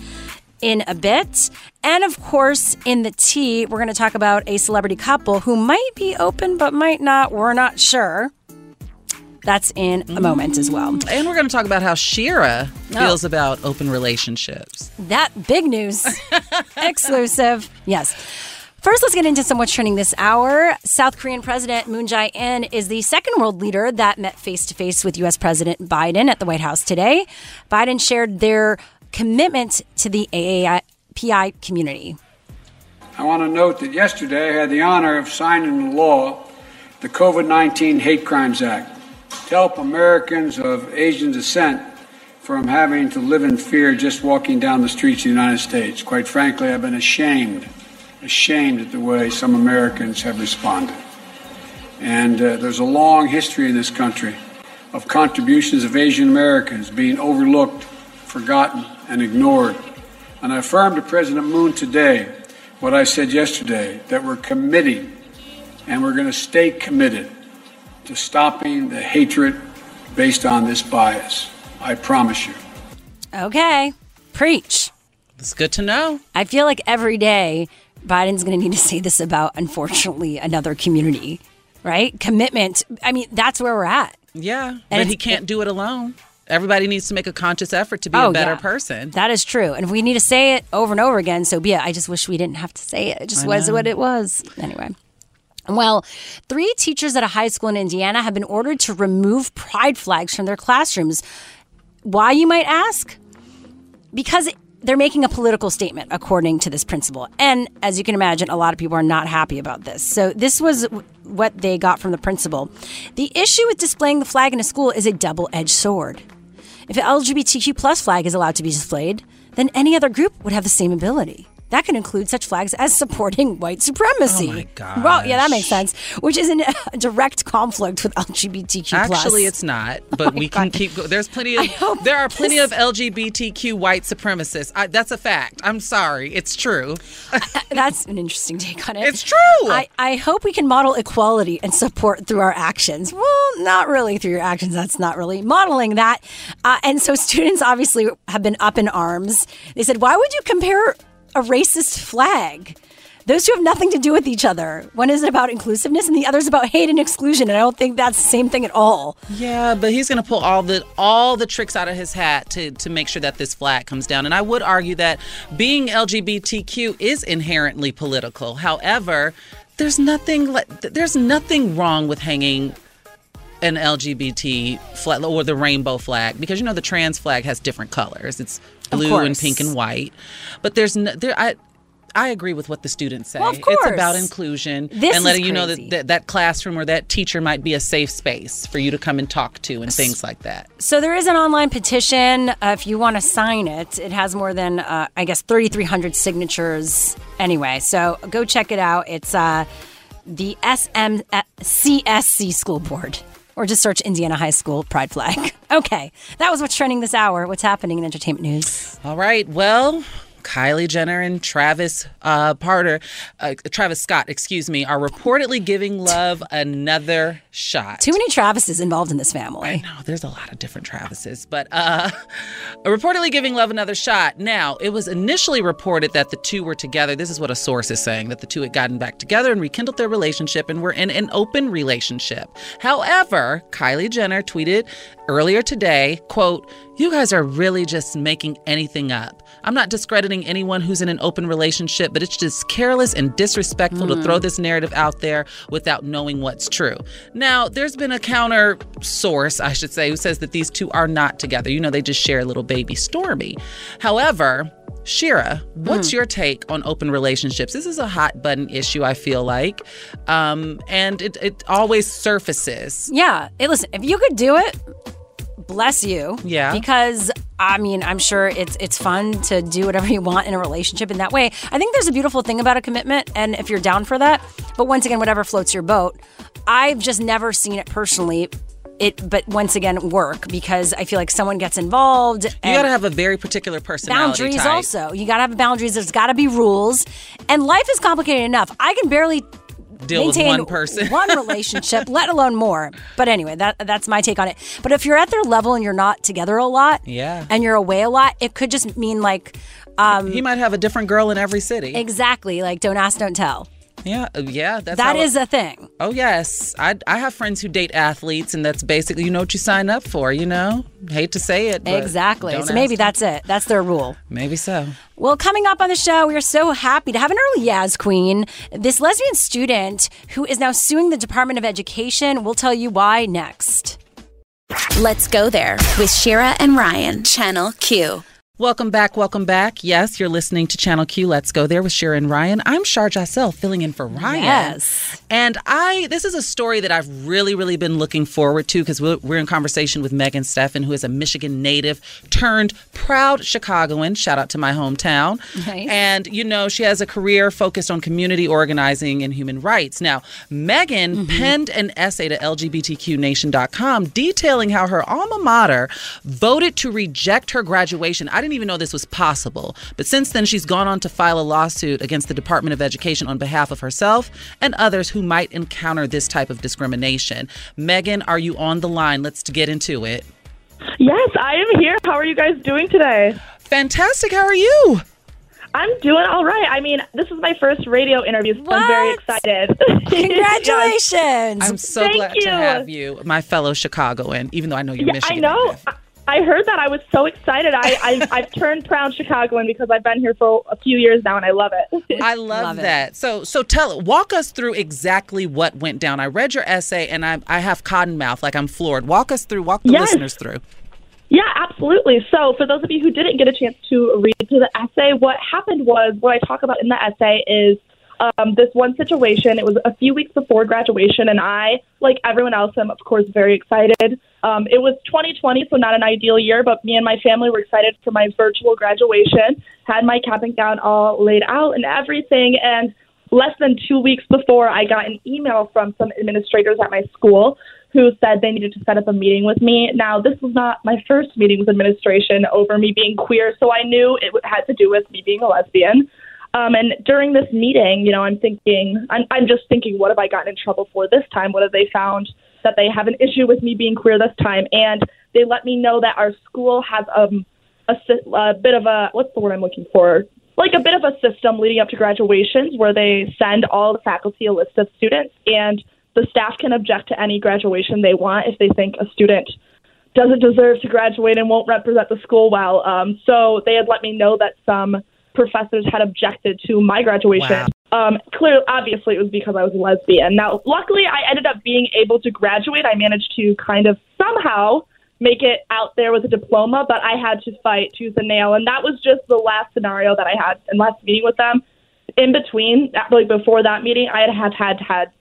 in a bit. And of course, in the tea, we're going to talk about a celebrity couple who might be open but might not. We're not sure. That's in a moment as well. And we're going to talk about how Shira Oh. feels about open relationships. That big news. (laughs) Exclusive. Yes. First, let's get into some what's trending this hour. South Korean President Moon Jae-in is the second world leader that met face to face with U.S. President Biden at the White House today. Biden shared their commitment to the AAPI community. I want to note that yesterday I had the honor of signing into law the COVID 19 Hate Crimes Act to help Americans of Asian descent from having to live in fear just walking down the streets of the United States. Quite frankly, I've been ashamed, ashamed at the way some Americans have responded. And uh, there's a long history in this country of contributions of Asian Americans being overlooked, forgotten, and ignored. And I affirm to President Moon today what I said yesterday that we're committing and we're going to stay committed to stopping the hatred based on this bias. I promise you. Okay, preach. It's good to know. I feel like every day Biden's going to need to say this about, unfortunately, another community, right? Commitment. I mean, that's where we're at. Yeah, And but he can't do it alone. Everybody needs to make a conscious effort to be Oh, a better yeah. person. That is true. And if we need to say it over and over again, so be it. I just wish we didn't have to say it. It just I was know. what it was. Anyway. Well, three teachers at a high school in Indiana have been ordered to remove pride flags from their classrooms. Why, you might ask? Because they're making a political statement, according to this principal. And as you can imagine, a lot of people are not happy about this. So, this was what they got from the principal. The issue with displaying the flag in a school is a double edged sword. If an LGBTQ plus flag is allowed to be displayed, then any other group would have the same ability. That could include such flags as supporting (laughs) white supremacy. Oh my gosh. Well, yeah, that makes sense. Which is in a (laughs) direct conflict with LGBTQ plus. Actually, it's not, (laughs) but we can keep going. There's plenty of there are plenty of LGBTQ white supremacists. I, that's a fact. I'm sorry, it's true. That's an interesting take on it. It's true. I, I hope we can model equality and support through our actions. Well, not really through your actions. That's not really modeling that. Uh, and so students obviously have been up in arms. They said, why would you compare a racist flag? Those two have nothing to do with each other. One is about inclusiveness and the other is about hate and exclusion. And I don't think that's the same thing at all. Yeah, but he's going to pull all the all the tricks out of his hat to to make sure that this flag comes down. And I would argue that being LGBTQ is inherently political. However, there's nothing there's nothing wrong with hanging an LGBT flag or the rainbow flag because you know the trans flag has different colors. It's blue and pink and white. But there's no, there I I agree with what the students say. Well, It's about inclusion This and letting you know that, that that classroom or that teacher might be a safe space for you to come and talk to and things like that. So there is an online petition. Uh, if you want to sign it, it has more than uh, I guess 3,300 signatures. Anyway, so go check it out. It's uh, the SMCSC School Board, or just search Indiana High School Pride Flag. (laughs) Okay, that was what's trending this hour. What's happening in entertainment news? All right. Well, Kylie Jenner and Travis uh, Parter, uh, Travis Scott, excuse me, are reportedly giving love another shot. Too many Travises involved in this family. No, there's a lot of different Travises, but uh, (laughs) reportedly giving love another shot. Now, it was initially reported that the two were together. This is what a source is saying that the two had gotten back together and rekindled their relationship and were in an open relationship. However, Kylie Jenner tweeted earlier today, quote, you guys are really just making anything up. I'm not discrediting anyone who's in an open relationship, but it's just careless and disrespectful mm. to throw this narrative out there without knowing what's true. Now, there's been a counter source, I should say, who says that these two are not together. You know, they just share a little baby Stormy. However, Shira, what's mm. your take on open relationships? This is a hot button issue, I feel like. Um, and it, it always surfaces. Yeah. Hey, listen, if you could do it, bless you. Yeah. Because I mean, I'm sure it's it's fun to do whatever you want in a relationship in that way. I think there's a beautiful thing about a commitment and if you're down for that, but once again, whatever floats your boat. I've just never seen it personally it but once again work because I feel like someone gets involved. You got to have a very particular personality. Boundaries type. also. You got to have boundaries. There's got to be rules, and life is complicated enough. I can barely deal with one person, one (laughs) relationship, let alone more. But anyway, that that's my take on it. But if you're at their level and you're not together a lot, yeah, and you're away a lot, it could just mean like um, he might have a different girl in every city. Exactly, like don't ask, don't tell. Yeah, uh, yeah, that's that is it, a thing. Oh yes, I I have friends who date athletes, and that's basically you know what you sign up for. You know, hate to say it, exactly. So maybe them. that's it. That's their rule. Maybe so. Well, coming up on the show, we are so happy to have an early Yaz Queen, this lesbian student who is now suing the Department of Education. We'll tell you why next. Let's go there with Shira and Ryan, Channel Q. Welcome back, welcome back. Yes, you're listening to Channel Q. Let's go there with Sharon Ryan. I'm Shar Jossell, filling in for Ryan. Yes. And I, this is a story that I've really, really been looking forward to because we're, we're, in conversation with Megan Steffen, who is a Michigan native turned proud Chicagoan. Shout out to my hometown. Nice. And, you know, she has a career focused on community organizing and human rights. Now, Megan mm-hmm. penned an essay to LGBTQNation.com detailing how her alma mater voted to reject her graduation. I didn't didn't even know this was possible. But since then, she's gone on to file a lawsuit against the Department of Education on behalf of herself and others who might encounter this type of discrimination. Megan, are you on the line? Let's get into it. Yes, I am here. How are you guys doing today? Fantastic. How are you? I'm doing all right. I mean, this is my first radio interview, so what? I'm very excited. (laughs) Congratulations! yes. I'm so Thank glad you. to have you, my fellow Chicagoan, even though I know you're yeah, Michigan. I know. I heard that. I was so excited. I, I (laughs) I've turned proud Chicagoan because I've been here for a few years now, and I love it. I love, Love it. that. So so tell walk us through exactly what went down. I read your essay, and I I have cotton mouth, like I'm floored. Walk us through. Walk the Yes. listeners through. Yeah, absolutely. So, for those of you who didn't get a chance to read through the essay, what happened was what I talk about in the essay is um, this one situation. It was a few weeks before graduation, and I, like everyone else, am of course very excited. Um, it was 2020, so not an ideal year, but me and my family were excited for my virtual graduation. Had my cap and gown all laid out and everything, and less than two weeks before, I got an email from some administrators at my school who said they needed to set up a meeting with me. Now, this was not my first meeting with administration over me being queer, so I knew it had to do with me being a lesbian. Um, and during this meeting, you know, I'm thinking, I'm, I'm just thinking, what have I gotten in trouble for this time? What have they found that they have an issue with me being queer this time? And they let me know that our school has um, a, a bit of a, what's the word I'm looking for? Like a bit of a system leading up to graduations where they send all the faculty a list of students and the staff can object to any graduation they want if they think a student doesn't deserve to graduate and won't represent the school well. Um, so they had let me know that some professors had objected to my graduation. Um, clearly, obviously, it was because I was a lesbian. Now, luckily, I ended up being able to graduate. I managed to kind of somehow make it out there with a diploma, but I had to fight tooth and nail. And that was just the last scenario that I had in last meeting with them. In between, like before that meeting, I had had had, had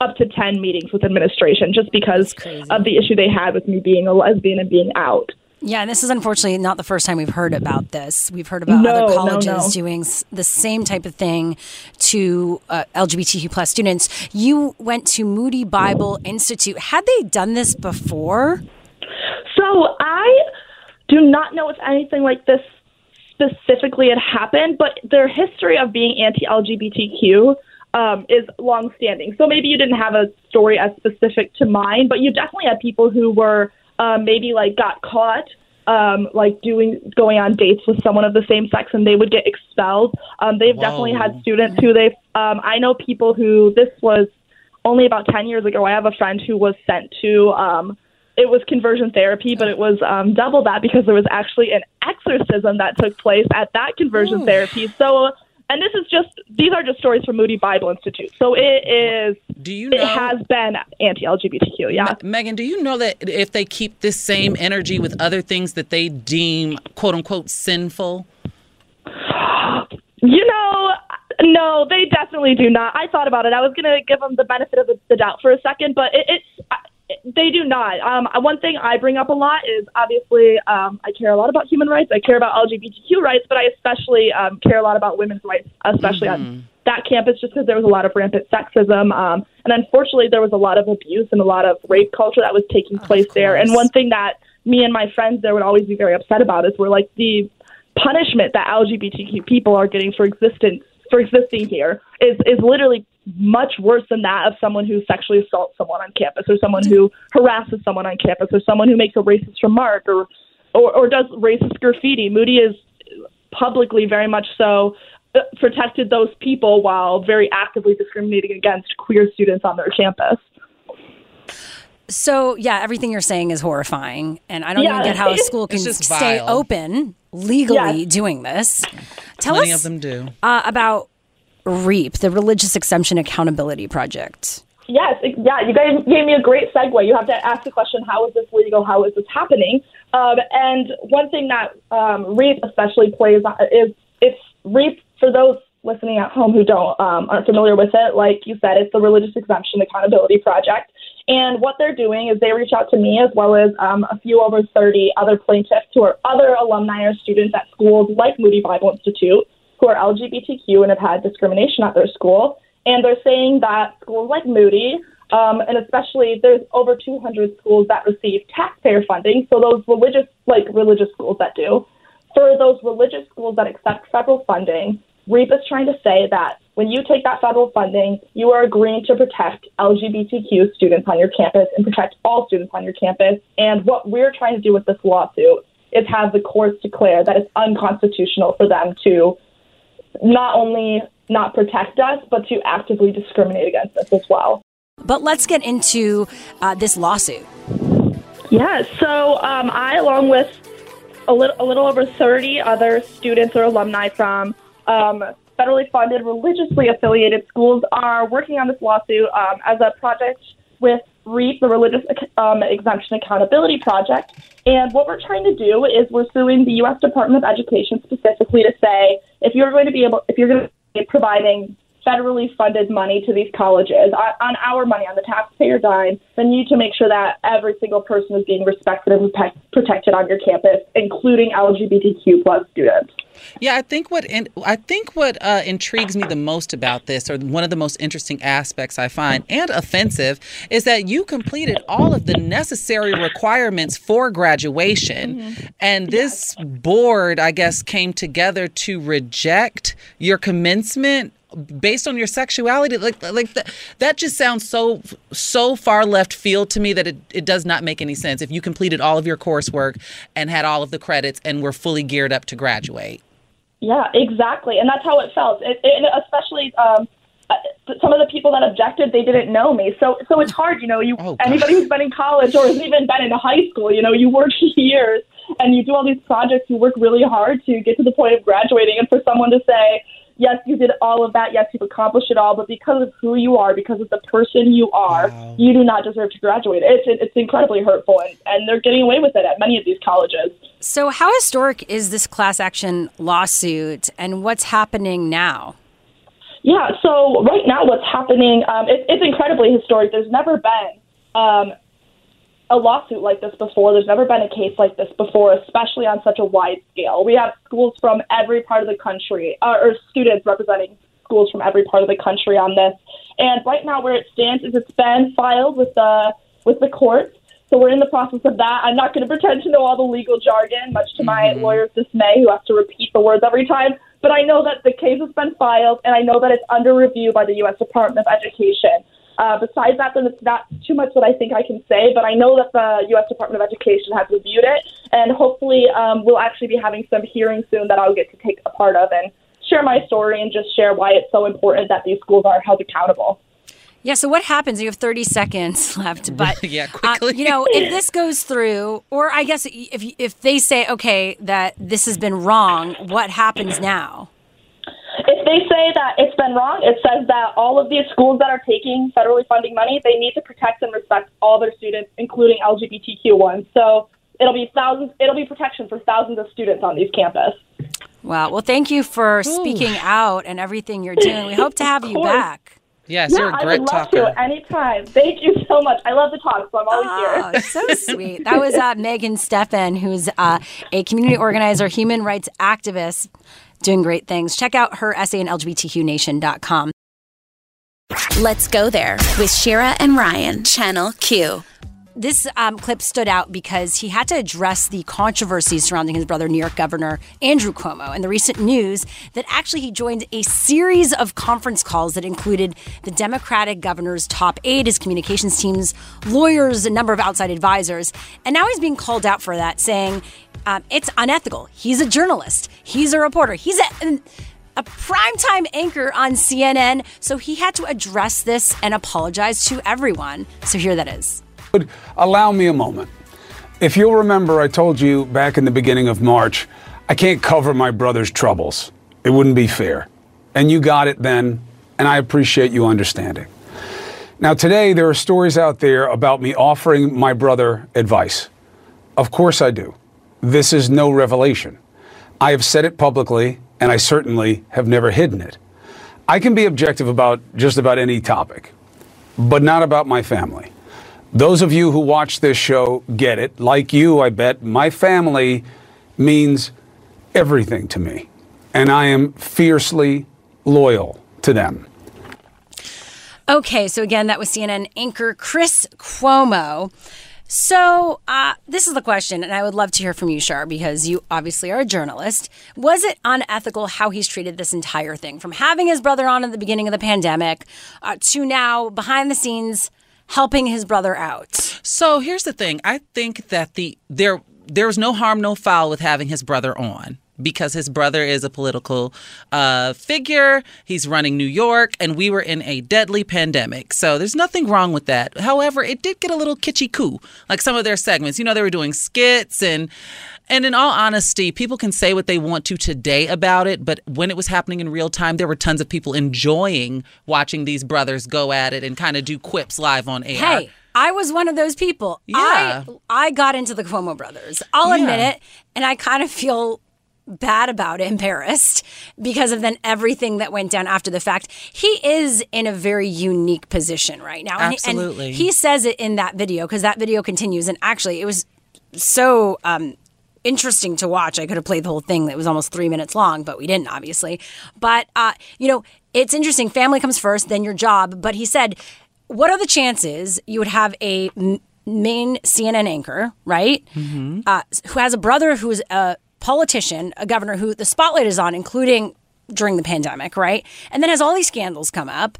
up to 10 meetings with administration just because of the issue they had with me being a lesbian and being out. Yeah, and this is unfortunately not the first time we've heard about this. We've heard about No, other colleges no. doing the same type of thing to uh, LGBTQ plus students. You went to Moody Bible Institute. Had they done this before? So I do not know if anything like this specifically had happened, but their history of being anti-LGBTQ um, is long-standing. So maybe you didn't have a story as specific to mine, but you definitely had people who were um, maybe like got caught um, like doing going on dates with someone of the same sex and they would get expelled. Um, they've Whoa. definitely had students who they've. Um, I know people who this was only about ten years ago. I have a friend who was sent to. Um, it was conversion therapy, but it was um, double that because there was actually an exorcism that took place at that conversion therapy. So. And this is just these are just stories from Moody Bible Institute. So it is Do you Know, it has been anti LGBTQ, yeah. Megan, do you know that if they keep this same energy with other things that they deem quote unquote sinful? (gasps) You know, no, they definitely do not. I thought about it. I was going to give them the benefit of the, the doubt for a second, but it, it's I- they do not. Um, one thing I bring up a lot is obviously um, I care a lot about human rights. I care about LGBTQ rights, but I especially um, care a lot about women's rights, especially on that campus, just because there was a lot of rampant sexism, um, and unfortunately there was a lot of abuse and a lot of rape culture that was taking place there. And one thing that me and my friends there would always be very upset about is we're like the punishment that LGBTQ people are getting for existence for existing here is is literally much worse than that of someone who sexually assaults someone on campus or someone who harasses someone on campus or someone who makes a racist remark or or, or does racist graffiti. Moody is publicly very much so uh, protected those people while very actively discriminating against queer students on their campus. So yeah, everything you're saying is horrifying, and I don't Yeah. even get how a school can stay vile. open legally doing this. Tell Plenty us of them do. uh, about REAP, the Religious Exemption Accountability Project. Yes, yeah, you guys gave me a great segue. You have to ask the question, how is this legal? How is this happening? Um, and one thing that um, REAP especially plays on is it's REAP for those listening at home who don't um, aren't familiar with it. Like you said, it's the Religious Exemption Accountability Project. And what they're doing is they reach out to me as well as um, a few over 30 other plaintiffs who are other alumni or students at schools like Moody Bible Institute who are LGBTQ and have had discrimination at their school. And they're saying that schools like Moody, um, and especially there's over 200 schools that receive taxpayer funding, so those religious, like religious schools that do, for those religious schools that accept federal funding, REAP is trying to say that when you take that federal funding, you are agreeing to protect LGBTQ students on your campus and protect all students on your campus. And what we're trying to do with this lawsuit is have the courts declare that it's unconstitutional for them to not only not protect us, but to actively discriminate against us as well. But let's get into uh, this lawsuit. Yeah, so um, I, along with a little, a little over 30 other students or alumni from um, federally funded, religiously affiliated schools, are working on this lawsuit um, as a project with REAP, the Religious um, Exemption Accountability Project. And what we're trying to do is we're suing the U.S. Department of Education specifically to say if you're going to be able, if you're going to be providing federally funded money to these colleges on, on our money, on the taxpayer dime, then you need to make sure that every single person is being respected and protected on your campus, including LGBTQ plus students. Yeah, I think what in, I think what uh, intrigues me the most about this, or one of the most interesting aspects I find, and offensive, is that you completed all of the necessary requirements for graduation, and this board, I guess, came together to reject your commencement based on your sexuality. Like like that, that just sounds so so far left field to me that it, it does not make any sense if you completed all of your coursework and had all of the credits and were fully geared up to graduate Yeah, exactly, and that's how it felt. It, it, especially um, uh, some of the people that objected, they didn't know me. So, so it's hard, you know. You anybody who's been in college or has even been in high school, you know, you work (laughs) years and you do all these projects. You work really hard to get to the point of graduating, and for someone to say, "Yes, you did all of that. Yes, you've accomplished it all," but because of who you are, because of the person you are, you do not deserve to graduate. It's it's incredibly hurtful, and, and they're getting away with it at many of these colleges. So, how historic is this class action lawsuit, and what's happening now? Yeah, so right now what's happening, um, it, it's incredibly historic. There's never been um, a lawsuit like this before. There's never been a case like this before, especially on such a wide scale. We have schools from every part of the country, uh, or students representing schools from every part of the country on this. And right now, where it stands is it's been filed with the with the courts. So we're in the process of that. I'm not going to pretend to know all the legal jargon, much to my Mm-hmm. lawyer's dismay, who has to repeat the words every time. But I know that the case has been filed, and I know that it's under review by the U.S. Department of Education. Uh, besides that, then it's not too much that I think I can say, but I know that the U.S. Department of Education has reviewed it, and hopefully um, we'll actually be having some hearings soon that I'll get to take a part of and share my story and just share why it's so important that these schools are held accountable. Yeah, so what happens? You have 30 seconds (laughs) left, (laughs) but yeah, uh, quickly. you know, if this (laughs) goes through, or I guess if if they say, okay, that this has been wrong, what happens now? If they say that it's been wrong, it says that all of these schools that are taking federally funding money, they need to protect and respect all their students, including LGBTQ ones. So it'll be thousands. It'll be protection for thousands of students on these campus. Wow. Well, thank you for speaking out and everything you're doing. We hope to have you back. Yes, yeah, you're a great I would love talker. to anytime. Thank you so much. I love to talk, so I'm always Oh, here. so (laughs) sweet. That was uh, Megan Steffen, who's uh, a community organizer, human rights activist, doing great things. Check out her essay in LGBTQNation.com. Let's go there with Shira and Ryan, Channel Q. This um, clip stood out because he had to address the controversy surrounding his brother, New York Governor Andrew Cuomo, and the recent news that actually he joined a series of conference calls that included the Democratic governor's top aide, his communications teams, lawyers, a number of outside advisors. And now he's being called out for that, saying um, it's unethical. He's a journalist, he's a reporter, he's a. a primetime anchor on CNN, so he had to address this and apologize to everyone. So here that is. Would allow me a moment. If you'll remember, I told you back in the beginning of March, I can't cover my brother's troubles. It wouldn't be fair. And you got it then, and I appreciate you understanding. Now, today, there are stories out there about me offering my brother advice. Of course, I do. This is no revelation. I have said it publicly, and I certainly have never hidden it. I can be objective about just about any topic, but not about my family. Those of you who watch this show get it. Like you, I bet, my family means everything to me, and I am fiercely loyal to them. Okay, so again, that was CNN anchor Chris Cuomo. So, uh, this is the question, and I would love to hear from you, Shar, because you obviously are a journalist. Was it unethical how he's treated this entire thing, from having his brother on at the beginning of the pandemic uh, to now behind the scenes helping his brother out? So here's the thing. I think that the there there's no harm, no foul with having his brother on because his brother is a political uh, figure. He's running New York, and we were in a deadly pandemic. So there's nothing wrong with that. However, it did get a little kitschy coo, like some of their segments. You know, they were doing skits and. And in all honesty, people can say what they want to today about it, but when it was happening in real time, there were tons of people enjoying watching these brothers go at it and kind of do quips live on air. Hey, I was one of those people. Yeah. I I got into the Cuomo brothers. I'll admit Yeah. it, and I kind of feel bad about it, embarrassed because of then everything that went down after the fact. He is in a very unique position right now. And- Absolutely. And he says it in that video because that video continues and actually it was so um interesting to watch. I could have played the whole thing that was almost three minutes long, but we didn't, obviously. But, uh, you know, it's interesting. Family comes first, then your job. But he said, what are the chances you would have a m- main CNN anchor, right? Uh, who has a brother who's a politician, a governor who the spotlight is on, including during the pandemic, right? And then has all these scandals come up.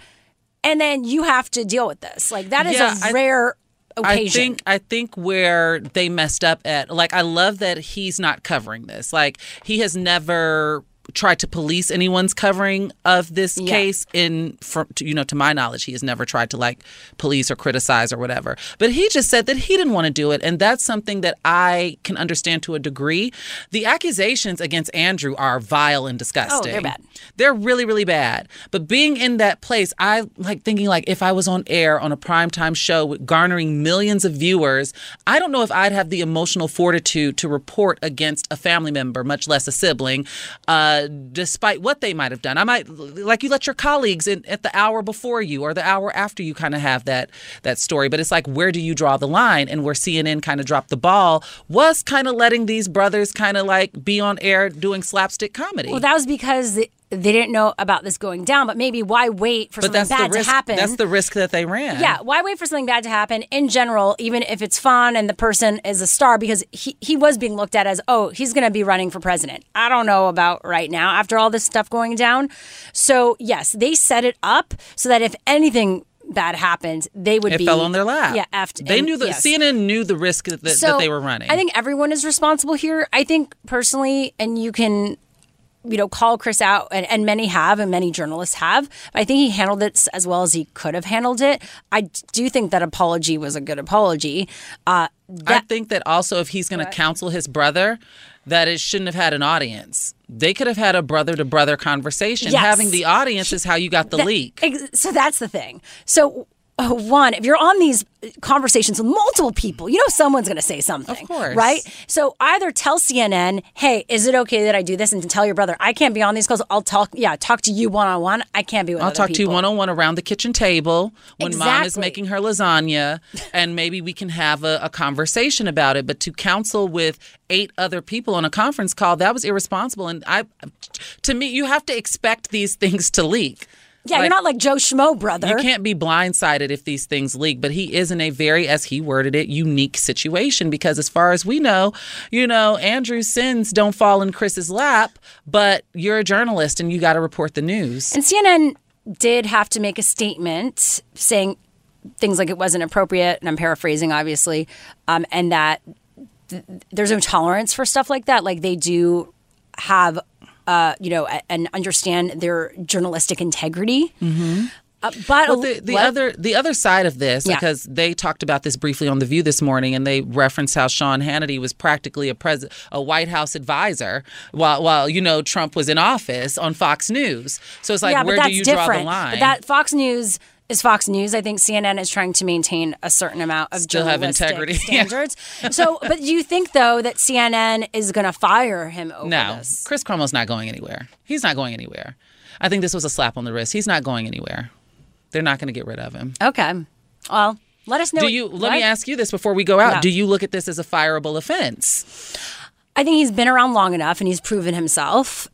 And then you have to deal with this. Like, that is Yeah, a I- rare occasion. I think I think where they messed up at like I love that he's not covering this. Like he has never tried to police anyone's covering of this Yeah. case in from you know to my knowledge he has never tried to like police or criticize or whatever but he just said that he didn't want to do it and that's something that i can understand to a degree the accusations against andrew are vile and disgusting Oh, they're bad. they're really really bad but being in that place i like thinking like if i was on air on a primetime show with garnering millions of viewers i don't know if i'd have the emotional fortitude to report against a family member much less a sibling uh, despite what they might have done. I might like you let your colleagues in, at the hour before you or the hour after you kind of have that that story but it's like where do you draw the line? And where cnn kind of dropped the ball was kind of letting these brothers kind of like be on air doing slapstick comedy. Well, that was because they didn't know about this going down, but maybe why wait for But something bad to happen? That's the risk that they ran. Yeah, why wait for something bad to happen in general, even if it's fun and the person is a star? Because he, he was being looked at as, oh, he's going to be running for president. I don't know about right now after all this stuff going down. So, yes, they set it up so that if anything bad happened, they would It be. fell on their lap. Yeah, effed. They And knew the yes. CNN knew the risk that, that, So, they were running. I think everyone is responsible here. I think personally, and you can, you know, call Chris out, and, and many have, and many journalists have. I think he handled it as well as he could have handled it. I do think that apology was a good apology. Uh, I think that also if he's going to counsel his brother, that it shouldn't have had an audience. They could have had a brother to brother conversation. Yes. Having the audience is how you got the that- leak. ex- So that's the thing. So. Uh, One, if you're on these conversations with multiple people, you know someone's going to say something. Of course. Right? So either tell CNN, hey, is it okay that I do this? And tell your brother, I can't be on these calls. I'll talk, yeah, talk to you one on one. I can't be with I'll talk to you one on one around the kitchen table when mom is making her lasagna, and maybe we can have a, a conversation about it. But to counsel with eight other people on a conference call, that was irresponsible. And I, to me, you have to expect these things to leak. Yeah, you're not like Joe Schmo, brother. You can't be blindsided if these things leak, but he is in a very, as he worded it, unique situation because, as far as we know, you know, Andrew's sins don't fall in Chris's lap, but you're a journalist and you got to report the news. And CNN did have to make a statement saying things like it wasn't appropriate, and I'm paraphrasing, obviously, um, and that th- there's no tolerance for stuff like that. Like they do have, uh, you know, and understand their journalistic integrity. Mm-hmm. Uh, but well, the, the other the other side of this, Yeah. because they talked about this briefly on the View this morning, and they referenced how Sean Hannity was practically a pres a White House advisor while while you know Trump was in office on Fox News. So it's like, yeah, where do you different. draw the line? But that Fox News is Fox News. I think CNN is trying to maintain a certain amount of Still have journalistic integrity. (laughs) standards. so, but do you think though that CNN is going to fire him over no, this? Chris Cuomo's not going anywhere. He's not going anywhere. I think this was a slap on the wrist. He's not going anywhere. They're not going to get rid of him. Okay. Well, let us know. Do what- you? Let what? me ask you this before we go out. Yeah. Do you look at this as a fireable offense? I think he's been around long enough and he's proven himself,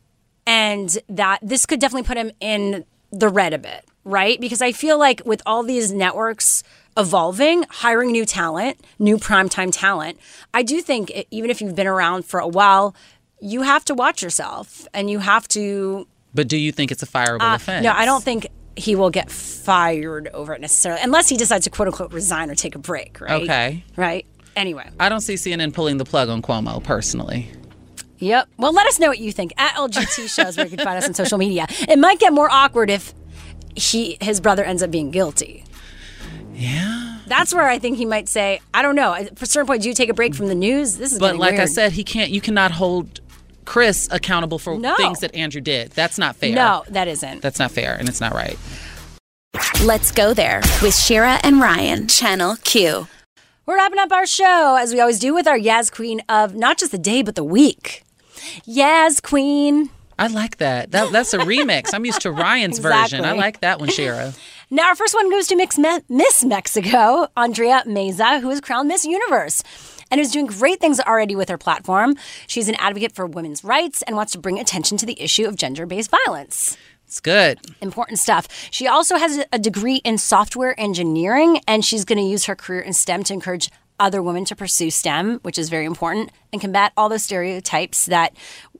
and that this could definitely put him in the red a bit, right? Because I feel like with all these networks evolving, hiring new talent, new primetime talent, I do think it, even if you've been around for a while, you have to watch yourself and you have to. But do you think it's a fireable uh, offense? no, I don't think he will get fired over it necessarily, unless he decides to quote unquote resign or take a break, right? Okay. Right. Anyway. I don't see CNN pulling the plug on Cuomo personally. Yep. Well, let us know what you think at LGT shows where you can find us on social media. It might get more awkward if he his brother ends up being guilty. Yeah. That's where I think he might say, I don't know. At a certain point, do you take a break from the news? This is But getting like I said, he can't. You cannot hold Chris accountable for No. things that Andrew did. That's not fair. No, that isn't. That's not fair, and it's not right. Let's go there with Shira and Ryan, Channel Q. We're wrapping up our show as we always do with our Yaz Queen of not just the day but the week. Yaz Queen. I like that. that that's a remix. I'm used to (laughs) Ryan's version. I like that one, Shira. (laughs) Now, our first one goes to Me- Miss Mexico, Andrea Meza, who is crowned Miss Universe and is doing great things already with her platform. She's an advocate for women's rights and wants to bring attention to the issue of gender based violence. It's good. Important stuff. She also has a degree in software engineering, and she's going to use her career in STEM to encourage other women to pursue STEM, which is very important, and combat all those stereotypes that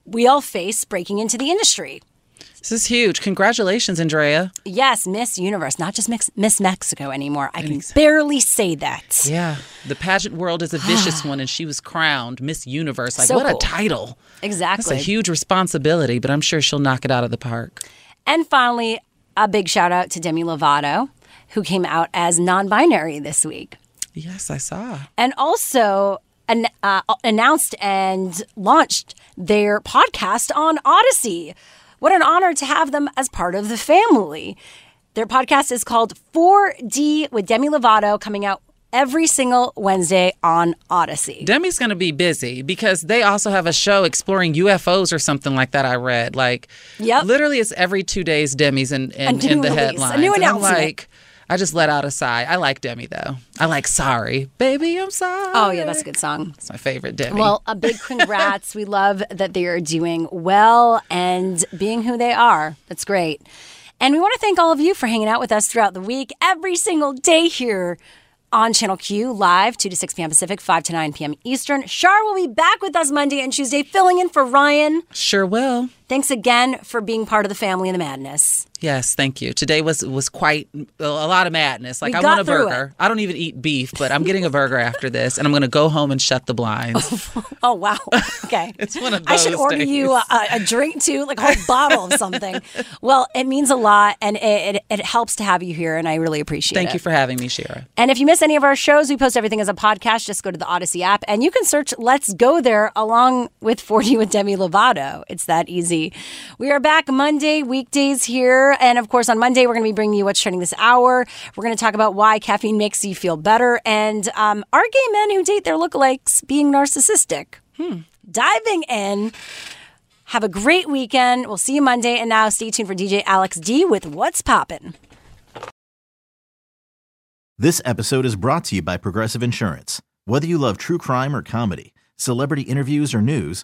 we all face breaking into the industry. This is huge. Congratulations, Andrea. Yes, Miss Universe, not just Mix- Miss Mexico anymore. I can barely say that. Yeah. The pageant world is a (sighs) vicious one, and she was crowned Miss Universe. Like, So what cool. a title. Exactly. That's a huge responsibility, but I'm sure she'll knock it out of the park. And finally, a big shout out to Demi Lovato, who came out as non binary this week. Yes, I saw. And also an, uh, announced and launched their podcast on Audacy. What an honor to have them as part of the family. Their podcast is called 4D with Demi Lovato, coming out every single Wednesday on Audacy. Demi's going to be busy because they also have a show exploring UFOs or something like that. I read like, Yep. literally, it's every two days. Demi's in in, A new in the release, a headlines. new And I'm announcement. like, I just let out a sigh. I like Demi though. I like Sorry, baby, I'm sorry. Oh yeah, that's a good song. It's my favorite Demi. Well, a big congrats. we love that they are doing well and being who they are. That's great. And we want to thank all of you for hanging out with us throughout the week, every single day here on Channel Q, live 2 to 6 p.m. Pacific, 5 to 9 p.m. Eastern. Shar will be back with us Monday and Tuesday, filling in for Ryan. Sure will. Thanks again for being part of the family and the madness. Yes, thank you. Today was was quite a lot of madness. Like We I want a burger. I don't even eat beef, but I'm getting a burger after this, and I'm going to go home and shut the blinds. (laughs) Oh, wow. Okay. (laughs) it's one of I should order days. you a, a drink too, like a whole bottle of something. (laughs) Well, it means a lot and it, it, it helps to have you here, and I really appreciate Thank it. Thank you for having me, Shira. And if you miss any of our shows, we post everything as a podcast. Just go to the Audacy app and you can search Let's Go There along with 4D with Demi Lovato. It's that easy. We are back Monday, weekdays here. And of course, on Monday, we're going to be bringing you what's trending this hour. We're going to talk about why caffeine makes you feel better and um, are gay men who date their lookalikes being narcissistic? Hmm. Diving in. Have a great weekend. We'll see you Monday. And now stay tuned for DJ Alex D with What's Poppin'. This episode is brought to you by Progressive Insurance. Whether you love true crime or comedy, celebrity interviews or news,